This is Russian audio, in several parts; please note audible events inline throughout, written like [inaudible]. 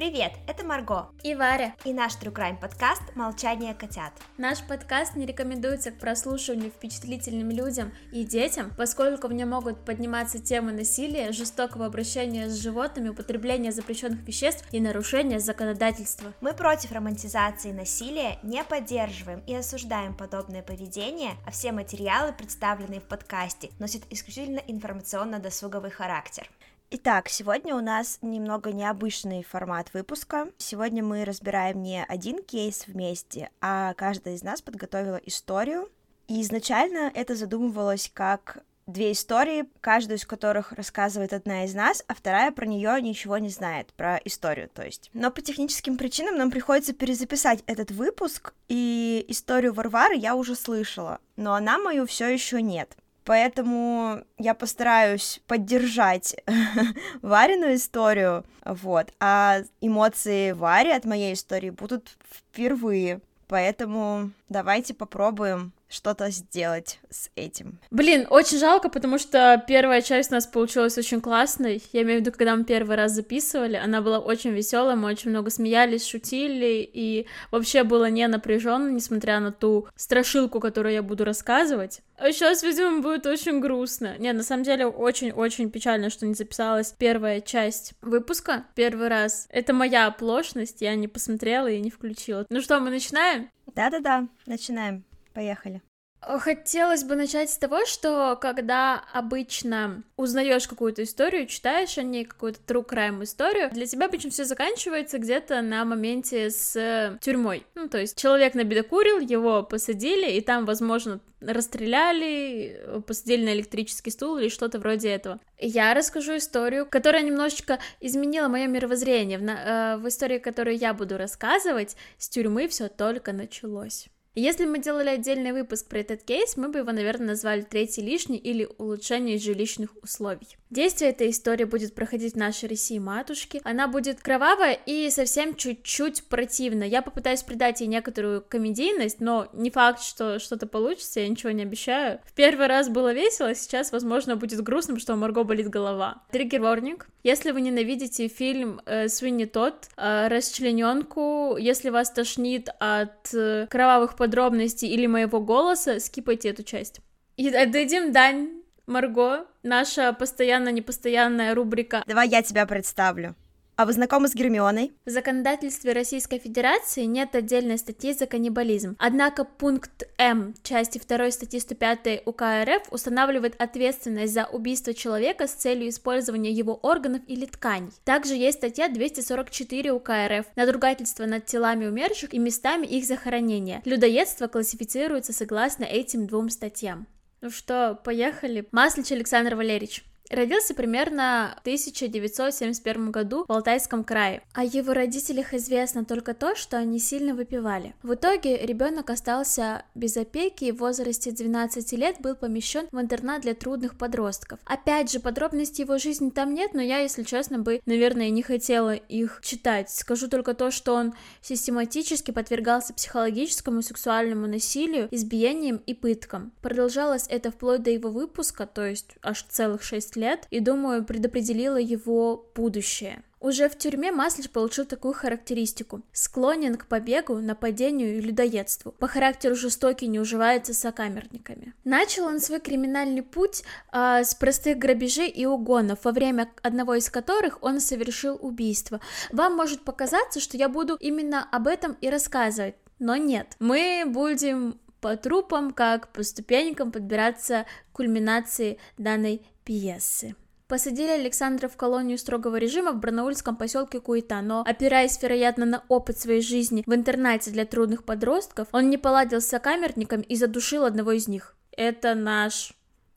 Привет, это Марго и Варя и наш True Crime подкаст «Молчание котят». Наш подкаст не рекомендуется к прослушиванию впечатлительным людям и детям, поскольку в нем могут подниматься темы насилия, жестокого обращения с животными, употребления запрещенных веществ и нарушения законодательства. Мы против романтизации насилия, не поддерживаем и осуждаем подобное поведение, а все материалы, представленные в подкасте, носят исключительно информационно-досуговый характер. Итак, сегодня у нас немного необычный формат выпуска. Сегодня мы разбираем не один кейс вместе, а каждая из нас подготовила историю. И изначально это задумывалось как две истории, каждую из которых рассказывает одна из нас, а вторая про нее ничего не знает, про историю, то есть. Но по техническим причинам нам приходится перезаписать этот выпуск, и историю Варвары я уже слышала, но она мою все еще нет. Поэтому я постараюсь поддержать [laughs] Варину историю, вот, а эмоции Вари от моей истории будут впервые. Поэтому давайте попробуем что-то сделать с этим. Блин, очень жалко, потому что первая часть у нас получилась очень классной. Я имею в виду, когда мы первый раз записывали, она была очень веселая, мы очень много смеялись, шутили, и вообще было не напряженно, несмотря на ту страшилку, которую я буду рассказывать. А сейчас, видимо, будет очень грустно. Не, на самом деле, очень-очень печально, что не записалась первая часть выпуска первый раз. Это моя оплошность, я не посмотрела и не включила. Ну что, мы начинаем? Да-да-да, начинаем. Поехали. Хотелось бы начать с того, что когда обычно узнаешь какую-то историю, читаешь о ней какую-то true crime историю, для тебя обычно все заканчивается где-то на моменте с тюрьмой. Ну, то есть человек набедокурил, его посадили, и там, возможно, расстреляли, посадили на электрический стул или что-то вроде этого. Я расскажу историю, которая немножечко изменила мое мировоззрение. В, э, в истории, которую я буду рассказывать, с тюрьмы все только началось. Если мы делали отдельный выпуск про этот кейс, мы бы его, наверное, назвали «Третий лишний» или «Улучшение жилищных условий». Действие этой истории будет проходить в нашей России матушки. Она будет кровавая и совсем чуть-чуть противная. Я попытаюсь придать ей некоторую комедийность, но не факт, что что-то получится, я ничего не обещаю. В первый раз было весело, сейчас, возможно, будет грустно, что у Марго болит голова. Триггер ворнинг. Если вы ненавидите фильм э, Свинни Тот, э, расчлененку, если вас тошнит от э, кровавых подробностей или моего голоса, скипайте эту часть. И отдадим дань Марго, наша постоянно-непостоянная рубрика. Давай я тебя представлю. А вы знакомы с Гермионой? В законодательстве Российской Федерации нет отдельной статьи за каннибализм. Однако пункт М части 2 статьи 105 УК РФ устанавливает ответственность за убийство человека с целью использования его органов или тканей. Также есть статья 244 УК РФ надругательство над телами умерших и местами их захоронения. Людоедство классифицируется согласно этим двум статьям. Ну что, поехали. Маслич Александр Валерьевич. Родился примерно в 1971 году в Алтайском крае. О его родителях известно только то, что они сильно выпивали. В итоге ребенок остался без опеки и в возрасте 12 лет был помещен в интернат для трудных подростков. Опять же, подробностей его жизни там нет, но я, если честно, бы, наверное, не хотела их читать. Скажу только то, что он систематически подвергался психологическому и сексуальному насилию, избиениям и пыткам. Продолжалось это вплоть до его выпуска, то есть аж целых 6 лет, и, думаю, предопределила его будущее. Уже в тюрьме Маслич получил такую характеристику. Склонен к побегу, нападению и людоедству. По характеру жестокий, не уживается с сокамерниками. Начал он свой криминальный путь э, с простых грабежей и угонов, во время одного из которых он совершил убийство. Вам может показаться, что я буду именно об этом и рассказывать, но нет. Мы будем по трупам, как по ступенькам подбираться к кульминации данной пьесы. Посадили Александра в колонию строгого режима в барнаульском поселке Куита, но, опираясь, вероятно, на опыт своей жизни в интернате для трудных подростков, он не поладил с сокамерником и задушил одного из них. Это наш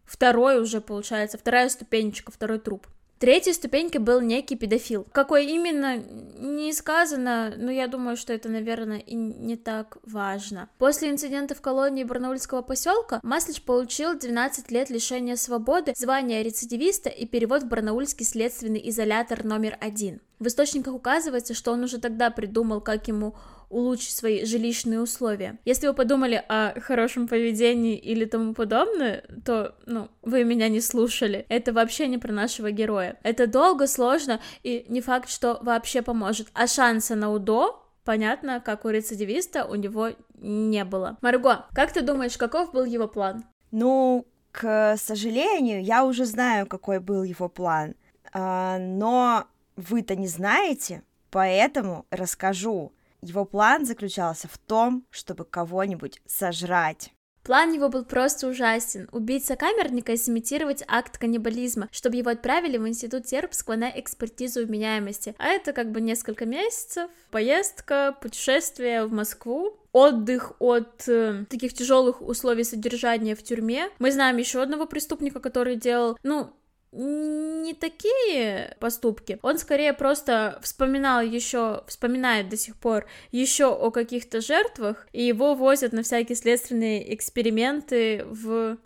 второй уже, получается, вторая ступенечка, второй труп. Третьей ступенькой был некий педофил. Какой именно, не сказано, но я думаю, что это, наверное, и не так важно. После инцидента в колонии Барнаульского поселка Маслич получил 12 лет лишения свободы, звание рецидивиста и перевод в Барнаульский следственный изолятор номер один. В источниках указывается, что он уже тогда придумал, как ему улучшить свои жилищные условия. Если вы подумали о хорошем поведении или тому подобное, то, ну, вы меня не слушали. Это вообще не про нашего героя. Это долго, сложно и не факт, что вообще поможет. А шанса на УДО понятно, как у рецидивиста у него не было. Марго, как ты думаешь, каков был его план? Ну, к сожалению, я уже знаю, какой был его план. А, но вы-то не знаете, поэтому расскажу. Его план заключался в том, чтобы кого-нибудь сожрать. План его был просто ужасен. Убить сокамерника и сымитировать акт каннибализма, чтобы его отправили в институт сербского на экспертизу вменяемости. А это как бы несколько месяцев, поездка, путешествие в Москву, отдых от э, таких тяжелых условий содержания в тюрьме. Мы знаем еще одного преступника, который делал, ну, не такие поступки. Он скорее просто вспоминал еще, вспоминает до сих пор еще о каких-то жертвах, и его возят на всякие следственные эксперименты в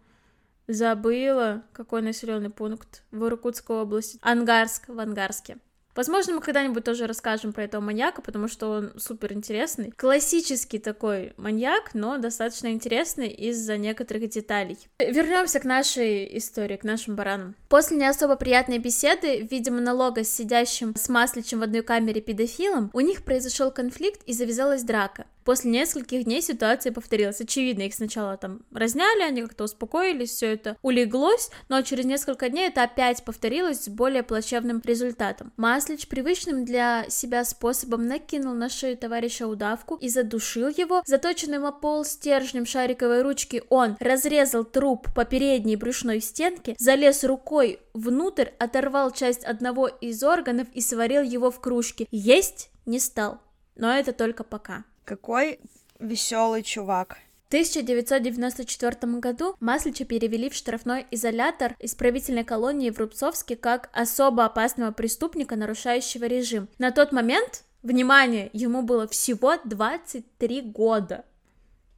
забыла, какой населенный пункт в Иркутской области. Ангарск, в Ангарске. Возможно, мы когда-нибудь тоже расскажем про этого маньяка, потому что он супер интересный. Классический такой маньяк, но достаточно интересный из-за некоторых деталей. Вернемся к нашей истории, к нашим баранам. После не особо приятной беседы в виде монолога с сидящим с Масличем в одной камере педофилом, у них произошел конфликт и завязалась драка. После нескольких дней ситуация повторилась. Очевидно, их сначала там разняли, они как-то успокоились, все это улеглось, но через несколько дней это опять повторилось с более плачевным результатом. Маслич привычным для себя способом накинул на шею товарища удавку и задушил его. Заточенным о пол стержнем шариковой ручки он разрезал труп по передней брюшной стенке, залез рукой внутрь, оторвал часть одного из органов и сварил его в кружке. Есть не стал. Но это только пока. Какой веселый чувак. В 1994 году Маслича перевели в штрафной изолятор исправительной колонии в Рубцовске как особо опасного преступника, нарушающего режим. На тот момент, внимание, ему было всего 23 года.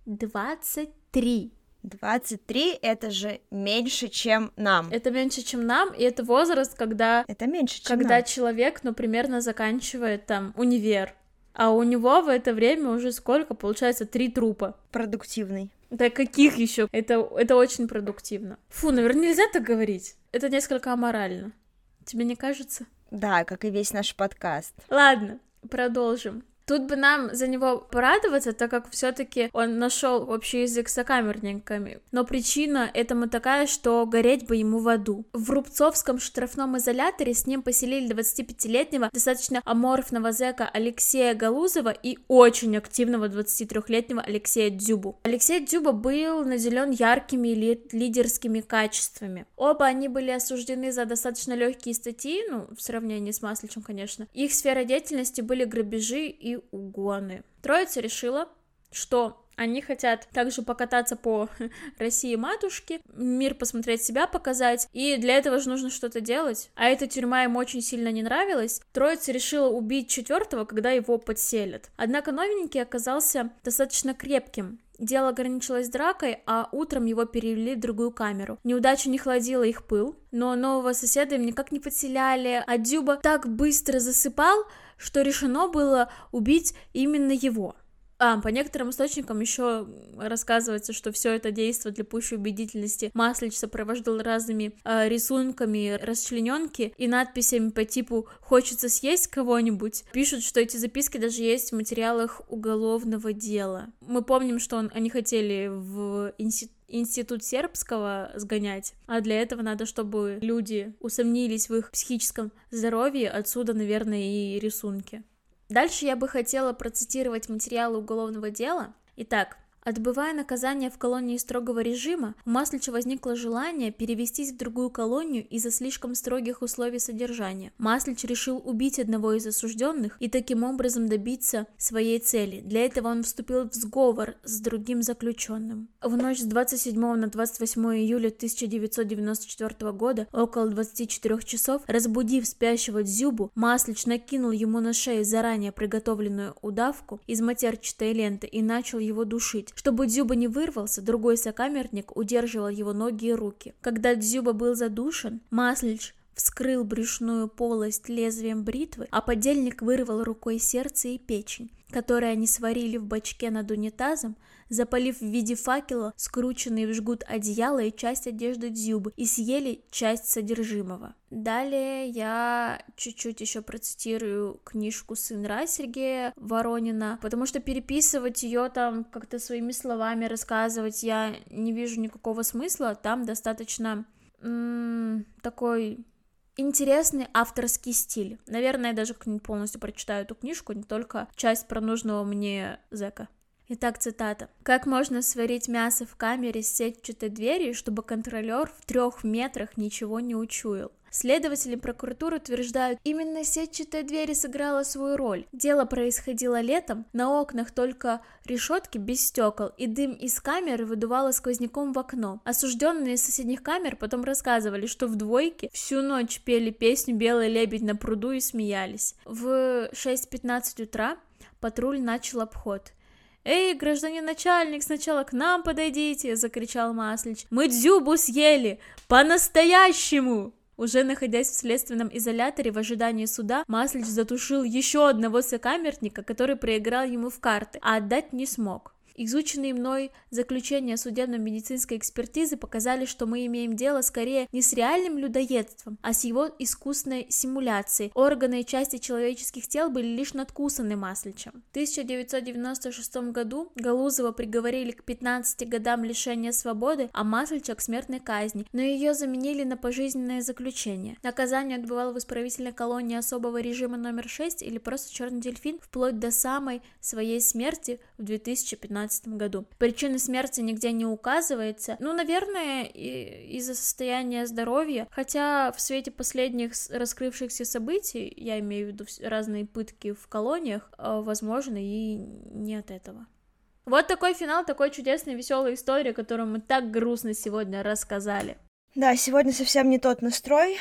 23. 23 это же меньше, чем нам. Это меньше, чем нам, и это возраст, когда... Это меньше, чем Когда нам. человек, ну, примерно заканчивает там универ а у него в это время уже сколько? Получается, три трупа. Продуктивный. Да каких еще? Это, это очень продуктивно. Фу, наверное, нельзя так говорить. Это несколько аморально. Тебе не кажется? Да, как и весь наш подкаст. Ладно, продолжим. Тут бы нам за него порадоваться, так как все-таки он нашел общий язык с сокамерниками. Но причина этому такая, что гореть бы ему в аду. В Рубцовском штрафном изоляторе с ним поселили 25-летнего, достаточно аморфного зэка Алексея Галузова и очень активного 23-летнего Алексея Дзюбу. Алексей Дзюба был наделен яркими ли лидерскими качествами. Оба они были осуждены за достаточно легкие статьи, ну, в сравнении с Масличем, конечно. Их сфера деятельности были грабежи и угоны. Троица решила, что они хотят также покататься по [laughs] России матушке, мир посмотреть себя показать, и для этого же нужно что-то делать. А эта тюрьма им очень сильно не нравилась. Троица решила убить четвертого, когда его подселят. Однако новенький оказался достаточно крепким. Дело ограничилось дракой, а утром его перевели в другую камеру. Неудача не хладила их пыл, но нового соседа им никак не подселяли, а Дюба так быстро засыпал, что решено было убить именно его. А, по некоторым источникам еще рассказывается, что все это действие для пущей убедительности Маслич сопровождал разными э, рисунками расчлененки и надписями по типу «хочется съесть кого-нибудь». Пишут, что эти записки даже есть в материалах уголовного дела. Мы помним, что он, они хотели в институт институт сербского сгонять, а для этого надо, чтобы люди усомнились в их психическом здоровье, отсюда, наверное, и рисунки. Дальше я бы хотела процитировать материалы уголовного дела. Итак, Отбывая наказание в колонии строгого режима, у Маслича возникло желание перевестись в другую колонию из-за слишком строгих условий содержания. Маслич решил убить одного из осужденных и таким образом добиться своей цели. Для этого он вступил в сговор с другим заключенным. В ночь с 27 на 28 июля 1994 года, около 24 часов, разбудив спящего Дзюбу, Маслич накинул ему на шею заранее приготовленную удавку из матерчатой ленты и начал его душить. Чтобы Дзюба не вырвался, другой сокамерник удерживал его ноги и руки. Когда Дзюба был задушен, Маслич вскрыл брюшную полость лезвием бритвы, а подельник вырвал рукой сердце и печень. которые они сварили в бачке над унитазом, запалив в виде факела скрученные в жгут одеяло и часть одежды Дзюбы, и съели часть содержимого. Далее я чуть-чуть еще процитирую книжку «Сын Ра» Сергея Воронина, потому что переписывать ее там как-то своими словами рассказывать я не вижу никакого смысла, там достаточно такой интересный авторский стиль. Наверное, я даже полностью прочитаю эту книжку, не только часть про нужного мне зэка. Итак, цитата. «Как можно сварить мясо в камере с сетчатой дверью, чтобы контролер в трех метрах ничего не учуял? Следователи прокуратуры утверждают, именно сетчатая дверь сыграла свою роль. Дело происходило летом, на окнах только решетки без стекол, и дым из камеры выдувало сквозняком в окно. Осужденные из соседних камер потом рассказывали, что в двойке всю ночь пели песню «Белый лебедь на пруду» и смеялись. В 6.15 утра патруль начал обход. «Эй, гражданин начальник, сначала к нам подойдите!» — закричал Маслич. «Мы дзюбу съели! По-настоящему!» Уже находясь в следственном изоляторе в ожидании суда, Маслич затушил еще одного сокамерника, который проиграл ему в карты, а отдать не смог. Изученные мной заключения судебно-медицинской экспертизы показали, что мы имеем дело скорее не с реальным людоедством, а с его искусной симуляцией. Органы и части человеческих тел были лишь надкусаны Масличем. В 1996 году Галузова приговорили к 15 годам лишения свободы, а Маслича к смертной казни, но ее заменили на пожизненное заключение. Наказание отбывал в исправительной колонии особого режима номер 6 или просто черный дельфин вплоть до самой своей смерти в 2015 2017 году. Причины смерти нигде не указывается. Ну, наверное, из-за состояния здоровья, хотя в свете последних раскрывшихся событий, я имею в виду разные пытки в колониях, э, возможно, и не от этого. Вот такой финал такой чудесной, веселой истории, которую мы так грустно сегодня рассказали. Да, сегодня совсем не тот настрой,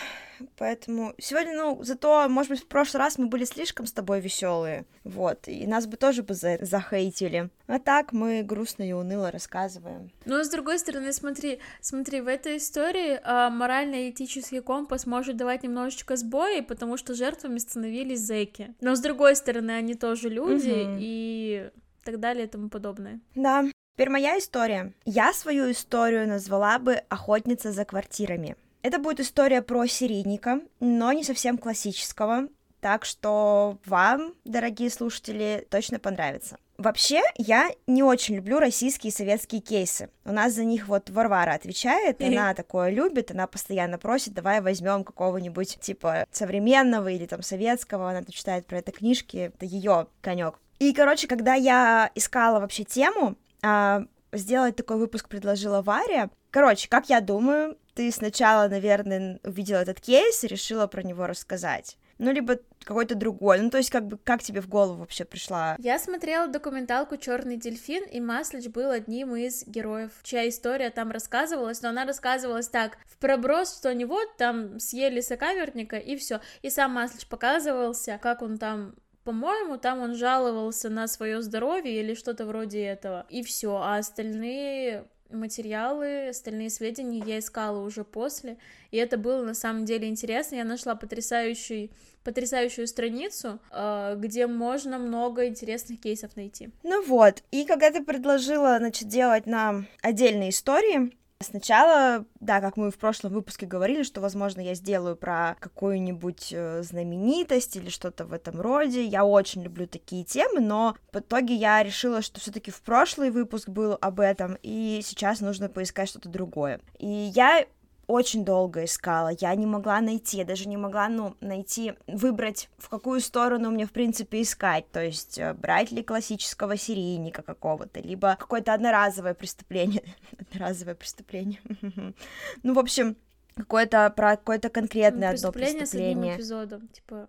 поэтому сегодня, ну, зато, может быть, в прошлый раз мы были слишком с тобой веселые, вот, и нас бы тоже бы за захейтили. А так мы грустно и уныло рассказываем. Ну, с другой стороны, смотри, смотри, в этой истории а, морально-этический компас может давать немножечко сбои, потому что жертвами становились зэки. Но с другой стороны, они тоже люди, угу. и так далее и тому подобное. Да, Теперь моя история. Я свою историю назвала бы «Охотница за квартирами». Это будет история про серийника, но не совсем классического, так что вам, дорогие слушатели, точно понравится. Вообще, я не очень люблю российские и советские кейсы. У нас за них вот Варвара отвечает, она такое любит, она постоянно просит, давай возьмем какого-нибудь типа современного или там советского, она читает про это книжки, это ее конек. И, короче, когда я искала вообще тему, а, сделать такой выпуск предложила Варя. Короче, как я думаю, ты сначала, наверное, увидела этот кейс и решила про него рассказать. Ну, либо какой-то другой. Ну, то есть, как бы, как тебе в голову вообще пришла? Я смотрела документалку Черный дельфин, и Маслич был одним из героев, чья история там рассказывалась, но она рассказывалась так, в проброс, что они вот там съели сокамерника, и все. И сам Маслич показывался, как он там по-моему, там он жаловался на свое здоровье или что-то вроде этого. И все. А остальные материалы, остальные сведения я искала уже после, и это было на самом деле интересно. Я нашла потрясающий потрясающую страницу, э, где можно много интересных кейсов найти. Ну вот, и когда ты предложила, значит, делать нам отдельные истории, Сначала, да, как мы в прошлом выпуске говорили, что, возможно, я сделаю про какую-нибудь э, знаменитость или что-то в этом роде. Я очень люблю такие темы, но в итоге я решила, что все-таки в прошлый выпуск был об этом, и сейчас нужно поискать что-то другое. И я очень долго искала, я не могла найти, я даже не могла, ну, найти, выбрать, в какую сторону мне, в принципе, искать, то есть э, брать ли классического серийника какого-то, либо какое-то одноразовое преступление, [laughs] одноразовое преступление, [laughs] ну, в общем, какое-то, про какое-то конкретное одно преступление. с одним эпизодом, типа...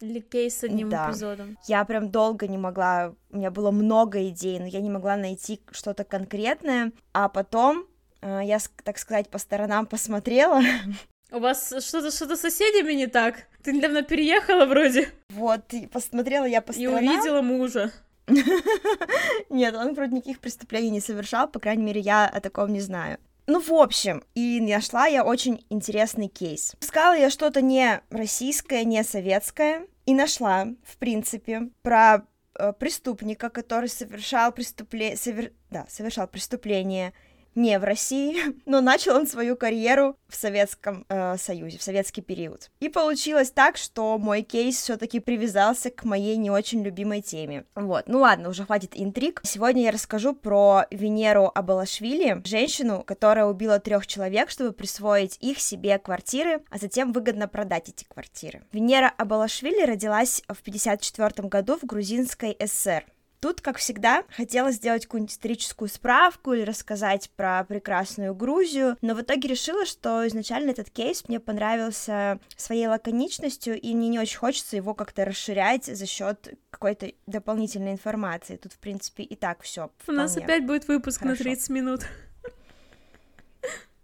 Или кейс с одним да. эпизодом. Я прям долго не могла, у меня было много идей, но я не могла найти что-то конкретное, а потом я, так сказать, по сторонам посмотрела. [laughs] У вас что-то что-то с соседями не так? Ты недавно переехала вроде. Вот, и посмотрела я по сторонам. И увидела мужа. [laughs] Нет, он вроде никаких преступлений не совершал, по крайней мере, я о таком не знаю. Ну, в общем, и нашла я очень интересный кейс. Искала я что-то не российское, не советское, и нашла, в принципе, про э, преступника, который совершал преступление, совер... да, совершал преступление не в России, [laughs] но начал он свою карьеру в Советском э, Союзе, в советский период. И получилось так, что мой кейс все-таки привязался к моей не очень любимой теме. Вот, ну ладно, уже хватит интриг. Сегодня я расскажу про Венеру Абалашвили, женщину, которая убила трех человек, чтобы присвоить их себе квартиры, а затем выгодно продать эти квартиры. Венера Абалашвили родилась в 1954 году в грузинской ССР. Тут, как всегда, хотела сделать какую-нибудь историческую справку или рассказать про прекрасную Грузию, но в итоге решила, что изначально этот кейс мне понравился своей лаконичностью, и мне не очень хочется его как-то расширять за счет какой-то дополнительной информации. Тут, в принципе, и так все. У нас опять будет выпуск хорошо. на 30 минут.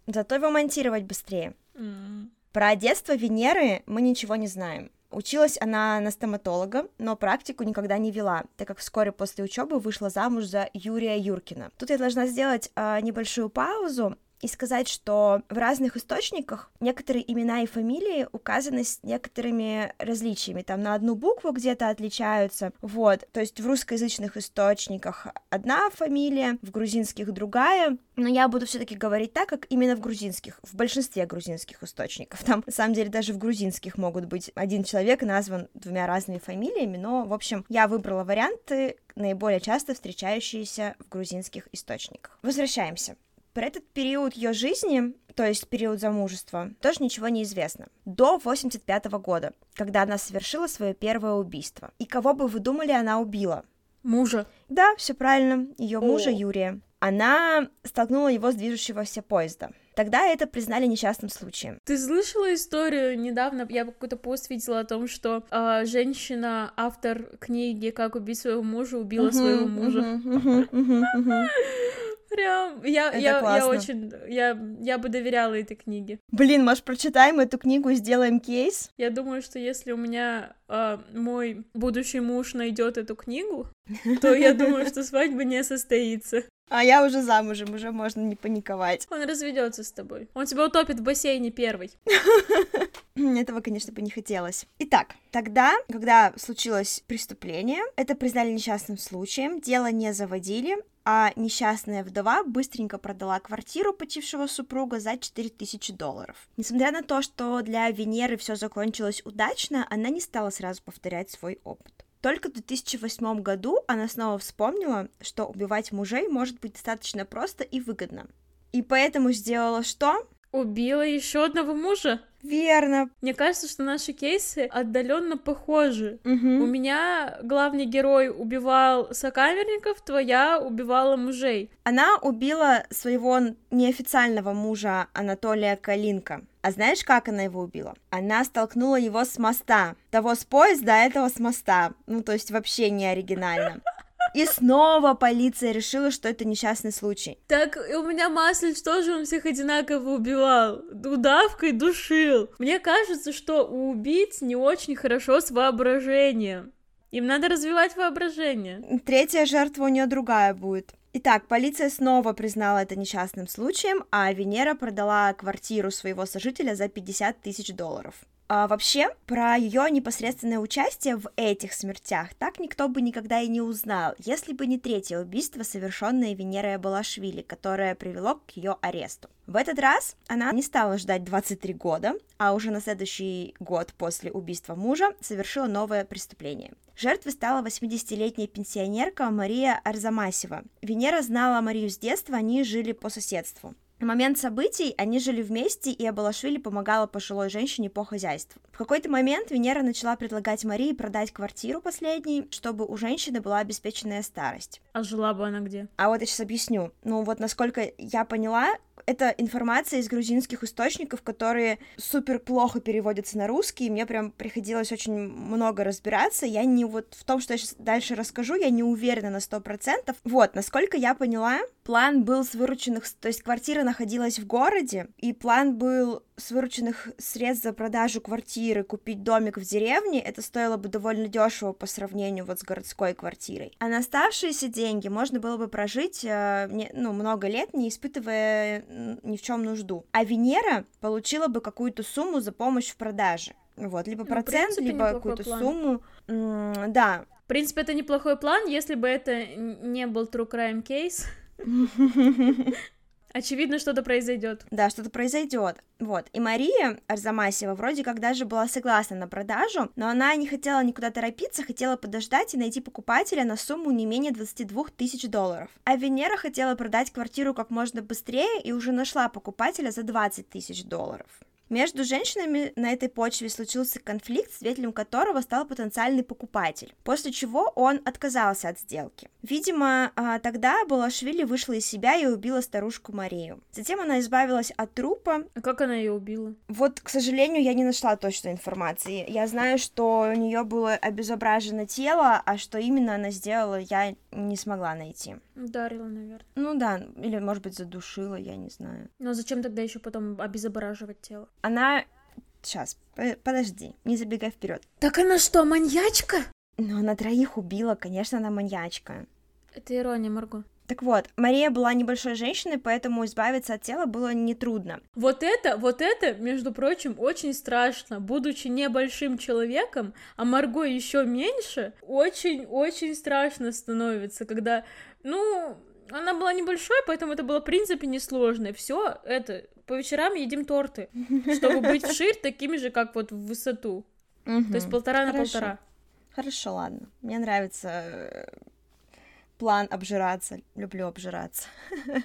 Зато его монтировать быстрее. Mm. Про детство Венеры мы ничего не знаем. Училась она на стоматолога, но практику никогда не вела, так как вскоре после учебы вышла замуж за Юрия Юркина. Тут я должна сделать э, небольшую паузу и сказать, что в разных источниках некоторые имена и фамилии указаны с некоторыми различиями, там на одну букву где-то отличаются, вот, то есть в русскоязычных источниках одна фамилия, в грузинских другая, но я буду все-таки говорить так, как именно в грузинских, в большинстве грузинских источников, там, на самом деле, даже в грузинских могут быть один человек назван двумя разными фамилиями, но, в общем, я выбрала варианты, наиболее часто встречающиеся в грузинских источниках. Возвращаемся. Про этот период ее жизни, то есть период замужества, тоже ничего не известно. До 85 года, когда она совершила свое первое убийство. И кого бы вы думали, она убила? Мужа. Да, все правильно, ее мужа Юрия. Она столкнула его с движущегося поезда. Тогда это признали несчастным случаем. Ты слышала историю недавно? Я какой-то пост видела о том, что э, женщина, автор книги "Как убить своего мужа", убила uh-huh, своего мужа. Uh-huh, uh-huh, Прям, я, я, я очень, я, я бы доверяла этой книге. Блин, может, прочитаем эту книгу и сделаем кейс? Я думаю, что если у меня э, мой будущий муж найдет эту книгу, [laughs] то я думаю, что свадьба не состоится. А я уже замужем, уже можно не паниковать. Он разведется с тобой. Он тебя утопит в бассейне первый. [laughs] Этого, конечно, бы не хотелось. Итак, тогда, когда случилось преступление, это признали несчастным случаем, дело не заводили, а несчастная вдова быстренько продала квартиру почившего супруга за 4000 долларов. Несмотря на то, что для Венеры все закончилось удачно, она не стала сразу повторять свой опыт. Только в 2008 году она снова вспомнила, что убивать мужей может быть достаточно просто и выгодно. И поэтому сделала что? Убила еще одного мужа? Верно. Мне кажется, что наши кейсы отдаленно похожи. Угу. У меня главный герой убивал сокамерников, твоя убивала мужей. Она убила своего неофициального мужа Анатолия Калинка. А знаешь, как она его убила? Она столкнула его с моста. Того с поезда, а этого с моста. Ну, то есть вообще не оригинально. И снова полиция решила, что это несчастный случай. Так у меня Маслич тоже он всех одинаково убивал. Удавкой душил. Мне кажется, что у убийц не очень хорошо с воображением. Им надо развивать воображение. Третья жертва у нее другая будет. Итак, полиция снова признала это несчастным случаем, а Венера продала квартиру своего сожителя за 50 тысяч долларов. А вообще, про ее непосредственное участие в этих смертях так никто бы никогда и не узнал, если бы не третье убийство, совершенное Венерой Балашвили, которое привело к ее аресту. В этот раз она не стала ждать 23 года, а уже на следующий год после убийства мужа совершила новое преступление. Жертвой стала 80-летняя пенсионерка Мария Арзамасева. Венера знала Марию с детства, они жили по соседству. В момент событий они жили вместе, и Абалашвили помогала пожилой женщине по хозяйству. В какой-то момент Венера начала предлагать Марии продать квартиру последней, чтобы у женщины была обеспеченная старость. А жила бы она где? А вот я сейчас объясню. Ну вот насколько я поняла, это информация из грузинских источников, которые супер плохо переводятся на русский, и мне прям приходилось очень много разбираться. Я не вот в том, что я сейчас дальше расскажу, я не уверена на сто процентов. Вот, насколько я поняла, план был с вырученных, то есть квартира находилась в городе, и план был с вырученных средств за продажу квартиры купить домик в деревне, это стоило бы довольно дешево по сравнению вот с городской квартирой. А на оставшиеся деньги можно было бы прожить, э, не, ну, много лет, не испытывая ни в чем нужду. А Венера получила бы какую-то сумму за помощь в продаже. Вот, либо ну, процент, принципе, либо какую-то план. сумму. да, В принципе, это неплохой план, если бы это не был true crime case. [laughs] Очевидно, что-то произойдет. Да, что-то произойдет. Вот. И Мария Арзамасева вроде как даже была согласна на продажу, но она не хотела никуда торопиться, хотела подождать и найти покупателя на сумму не менее 22 тысяч долларов. А Венера хотела продать квартиру как можно быстрее и уже нашла покупателя за 20 тысяч долларов. Между женщинами на этой почве случился конфликт, свидетелем которого стал потенциальный покупатель, после чего он отказался от сделки. Видимо, а, тогда Балашвили вышла из себя и убила старушку Марию. Затем она избавилась от трупа. А как она ее убила? Вот, к сожалению, я не нашла точной информации. Я знаю, что у нее было обезображено тело, а что именно она сделала, я не смогла найти. Ударила, наверное. Ну да, или, может быть, задушила, я не знаю. Но зачем тогда еще потом обезображивать тело? Она... Сейчас, подожди, не забегай вперед. Так она что, маньячка? Ну, она троих убила, конечно, она маньячка. Это ирония, Марго. Так вот, Мария была небольшой женщиной, поэтому избавиться от тела было нетрудно. Вот это, вот это, между прочим, очень страшно. Будучи небольшим человеком, а Марго еще меньше, очень-очень страшно становится, когда, ну, она была небольшой, поэтому это было, в принципе, несложно. Все это по вечерам едим торты, чтобы быть [laughs] вширь такими же, как вот в высоту. То есть полтора на полтора. Хорошо, ладно. Мне нравится э, план обжираться. Люблю обжираться. [laughs]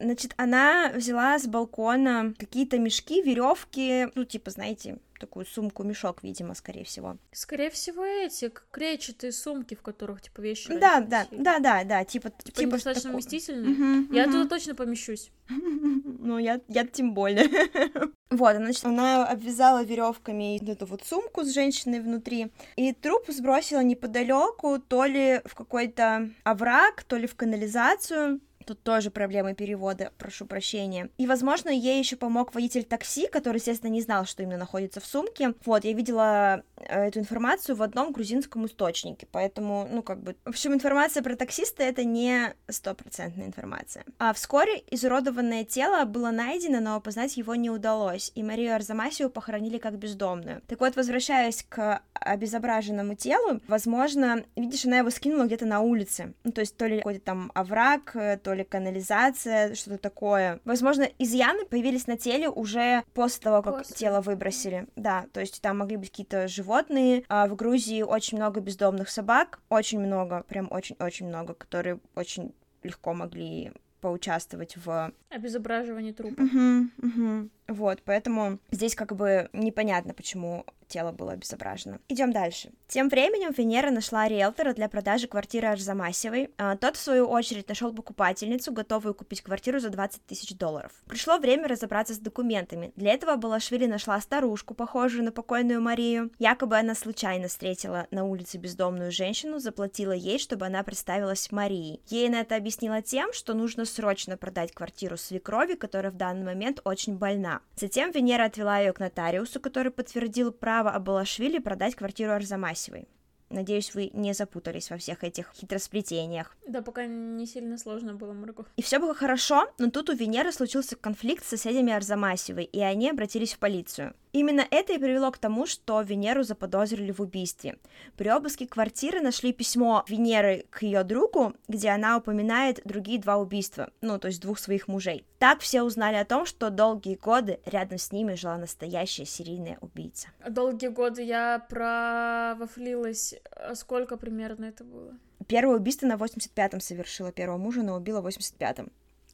Значит, она взяла с балкона какие-то мешки, веревки, ну, типа, знаете, такую сумку-мешок, видимо, скорее всего. Скорее всего, эти клетчатые сумки, в которых, типа, вещи Да, да, да, да, да, типа... Типа, типа достаточно вместительные? Угу, я угу. туда точно помещусь. [laughs] Ну, я, я тем более. [laughs] Вот, значит, она обвязала веревками эту вот сумку с женщиной внутри, и труп сбросила неподалеку, то ли в какой-то овраг, то ли в канализацию. Тут тоже проблемы перевода, прошу прощения. И, возможно, ей еще помог водитель такси, который, естественно, не знал, что именно находится в сумке. Вот, я видела э, эту информацию в одном грузинском источнике, поэтому, ну, как бы... В общем, информация про таксиста — это не стопроцентная информация. А вскоре изуродованное тело было найдено, но опознать его не удалось, и Марию Арзамасию похоронили как бездомную. Так вот, возвращаясь к обезображенному телу, возможно, видишь, она его скинула где-то на улице, ну, то есть то ли какой-то там овраг, э, то ли канализация, что-то такое. Возможно, изъяны появились на теле уже после того, как после. тело выбросили. Да, то есть там могли быть какие-то животные. А в Грузии очень много бездомных собак, очень много, прям очень-очень много, которые очень легко могли поучаствовать в обезображивании трупа. Угу, угу. Вот, поэтому здесь как бы непонятно, почему тело было обезображено. Идем дальше. Тем временем Венера нашла риэлтора для продажи квартиры Арзамасевой. А, тот, в свою очередь, нашел покупательницу, готовую купить квартиру за 20 тысяч долларов. Пришло время разобраться с документами. Для этого Балашвили нашла старушку, похожую на покойную Марию. Якобы она случайно встретила на улице бездомную женщину, заплатила ей, чтобы она представилась Марией. Ей на это объяснила тем, что нужно срочно продать квартиру свекрови, которая в данный момент очень больна. Затем Венера отвела ее к нотариусу, который подтвердил право Абалашвили продать квартиру Арзамасевой. Надеюсь, вы не запутались во всех этих хитросплетениях. Да, пока не сильно сложно было, Марго. И все было хорошо, но тут у Венеры случился конфликт с соседями Арзамасевой, и они обратились в полицию. Именно это и привело к тому, что Венеру заподозрили в убийстве. При обыске квартиры нашли письмо Венеры к ее другу, где она упоминает другие два убийства, ну, то есть двух своих мужей. Так все узнали о том, что долгие годы рядом с ними жила настоящая серийная убийца. Долгие годы я провафлилась. А сколько примерно это было? Первое убийство на 85-м совершила первого мужа, но убила в 85-м.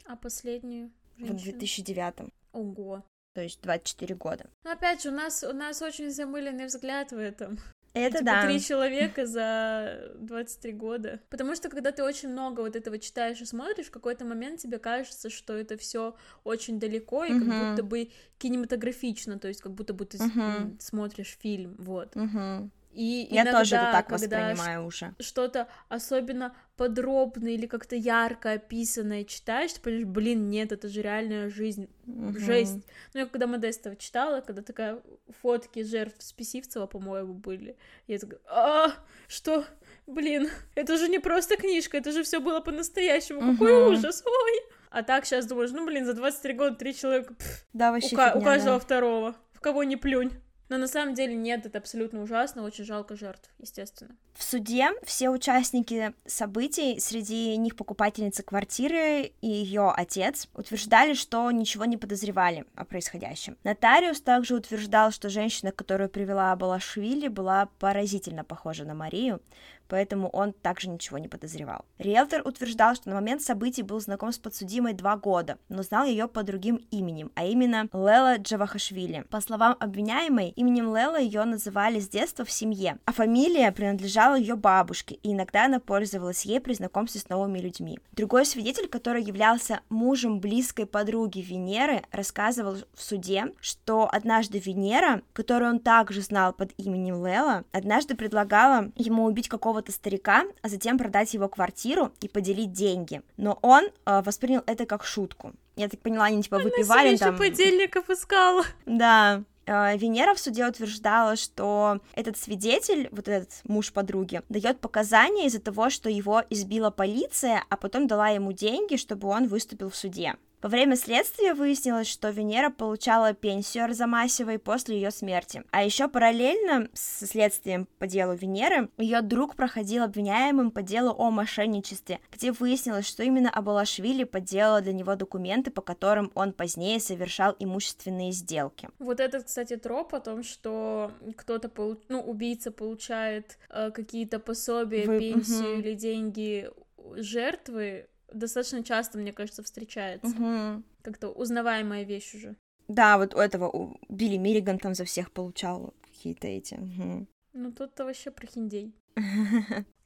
А последнюю? Женщину? В 2009-м. Ого то есть 24 года. Но опять же, у нас, у нас очень замыленный взгляд в этом. Это типа, да. Три человека за 23 года. Потому что, когда ты очень много вот этого читаешь и смотришь, в какой-то момент тебе кажется, что это все очень далеко и uh-huh. как будто бы кинематографично, то есть как будто бы ты uh-huh. смотришь фильм, вот. Uh-huh. И я иногда, тоже это так воспринимаю уже. Что-то особенно подробное или как-то ярко описанное читаешь, ты понимаешь, блин, нет, это же реальная жизнь, угу. жесть. Ну, я когда Модестова читала, когда такая фотки жертв Списивцева, по-моему, были, я такая, а, что, блин, это же не просто книжка, это же все было по-настоящему, угу. какой ужас, ой. А так сейчас думаешь, ну, блин, за 23 года три человека, пф, да, вообще у, фигня, у каждого да. второго, в кого не плюнь. Но на самом деле нет, это абсолютно ужасно, очень жалко жертв, естественно. В суде все участники событий, среди них покупательница квартиры и ее отец, утверждали, что ничего не подозревали о происходящем. Нотариус также утверждал, что женщина, которую привела Балашвили, была поразительно похожа на Марию, поэтому он также ничего не подозревал. Риэлтор утверждал, что на момент событий был знаком с подсудимой два года, но знал ее по другим именем, а именно Лела Джавахашвили. По словам обвиняемой, именем Лела ее называли с детства в семье, а фамилия принадлежала ее бабушке, и иногда она пользовалась ей при знакомстве с новыми людьми. Другой свидетель, который являлся мужем близкой подруги Венеры, рассказывал в суде, что однажды Венера, которую он также знал под именем Лела, однажды предлагала ему убить какого какого-то старика, а затем продать его квартиру и поделить деньги. Но он э, воспринял это как шутку. Я так поняла, они типа выпивали Она там. подельников искала. Да, Венера в суде утверждала, что этот свидетель, вот этот муж подруги, дает показания из-за того, что его избила полиция, а потом дала ему деньги, чтобы он выступил в суде. Во время следствия выяснилось, что Венера получала пенсию Арзамасевой после ее смерти. А еще параллельно с следствием по делу Венеры, ее друг проходил обвиняемым по делу о мошенничестве, где выяснилось, что именно Абалашвили подделала для него документы, по которым он позднее совершал имущественные сделки. Вот этот, кстати, троп о том, что кто-то, полу... ну, убийца получает э, какие-то пособия, Вы... пенсию угу. или деньги жертвы, достаточно часто, мне кажется, встречается. Угу. Как-то узнаваемая вещь уже. Да, вот у этого у Билли Миллиган там за всех получал какие-то эти. Угу. Ну тут-то вообще прохиндей. [laughs]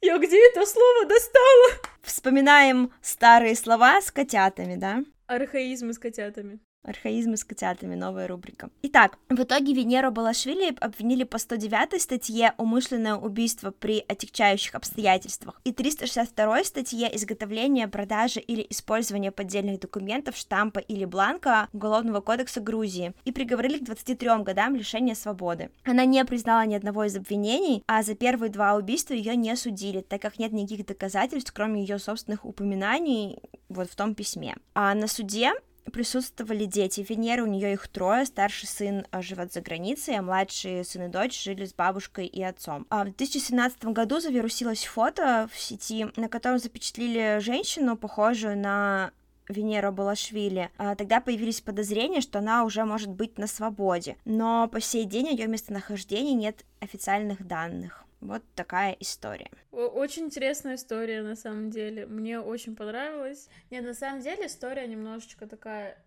Я где это слово достала? Вспоминаем старые слова с котятами, да? Архаизмы с котятами. Архаизмы с котятами, новая рубрика. Итак, в итоге Венеру Балашвили обвинили по 109 статье «Умышленное убийство при отягчающих обстоятельствах» и 362 статье «Изготовление, продажа или использование поддельных документов, штампа или бланка Уголовного кодекса Грузии» и приговорили к 23 годам лишения свободы. Она не признала ни одного из обвинений, а за первые два убийства ее не судили, так как нет никаких доказательств, кроме ее собственных упоминаний вот в том письме. А на суде присутствовали дети Венеры, у нее их трое, старший сын э, живет за границей, а младшие сын и дочь жили с бабушкой и отцом. А в 2017 году завирусилось фото в сети, на котором запечатлели женщину, похожую на Венера Балашвили, а тогда появились подозрения, что она уже может быть на свободе, но по сей день о ее местонахождении нет официальных данных. Вот такая история. Очень интересная история, на самом деле. Мне очень понравилось. Нет, на самом деле история немножечко такая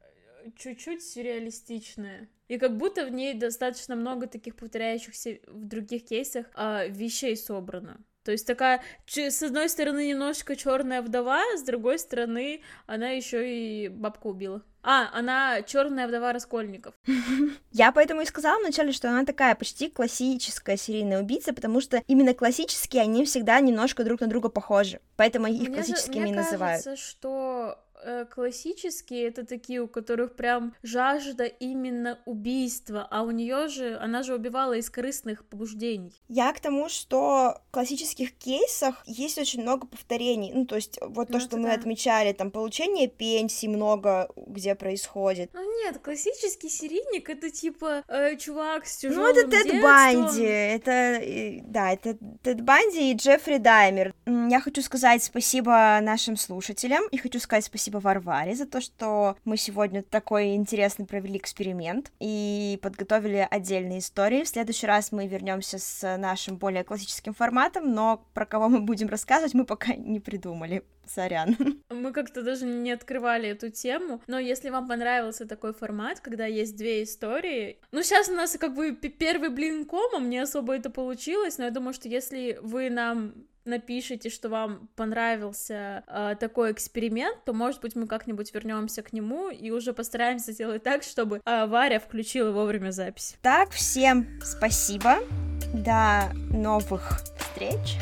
э, чуть-чуть сюрреалистичная. И как будто в ней достаточно много таких повторяющихся в других кейсах э, вещей собрано. То есть такая, с одной стороны, немножечко черная вдова, с другой стороны, она еще и бабку убила. А, она черная вдова Раскольников. [laughs] Я поэтому и сказала вначале, что она такая почти классическая серийная убийца, потому что именно классические, они всегда немножко друг на друга похожи. Поэтому их мне классическими же, мне называют. Кажется, что э, классические это такие, у которых прям жажда именно убийства, а у нее же, она же убивала из корыстных побуждений. Я к тому, что в классических кейсах есть очень много повторений, ну, то есть вот ну, то, что мы да. отмечали, там, получение пенсии много где происходит. Ну, нет, классический серийник, это типа э, чувак с тяжелым Ну, это Тед Банди, это, да, это Тед Банди и Джеффри Даймер. Я хочу сказать спасибо нашим слушателям и хочу сказать спасибо спасибо Варваре за то, что мы сегодня такой интересный провели эксперимент и подготовили отдельные истории. В следующий раз мы вернемся с нашим более классическим форматом, но про кого мы будем рассказывать, мы пока не придумали. Сорян. Мы как-то даже не открывали эту тему, но если вам понравился такой формат, когда есть две истории, ну сейчас у нас как бы первый блин комом, не особо это получилось, но я думаю, что если вы нам напишите, что вам понравился э, такой эксперимент, то, может быть, мы как-нибудь вернемся к нему и уже постараемся сделать так, чтобы э, Варя включила вовремя запись. Так, всем спасибо. До новых встреч.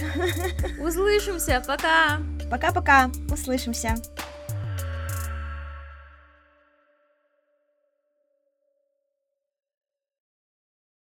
[laughs] Услышимся. Пока. Пока-пока. Услышимся.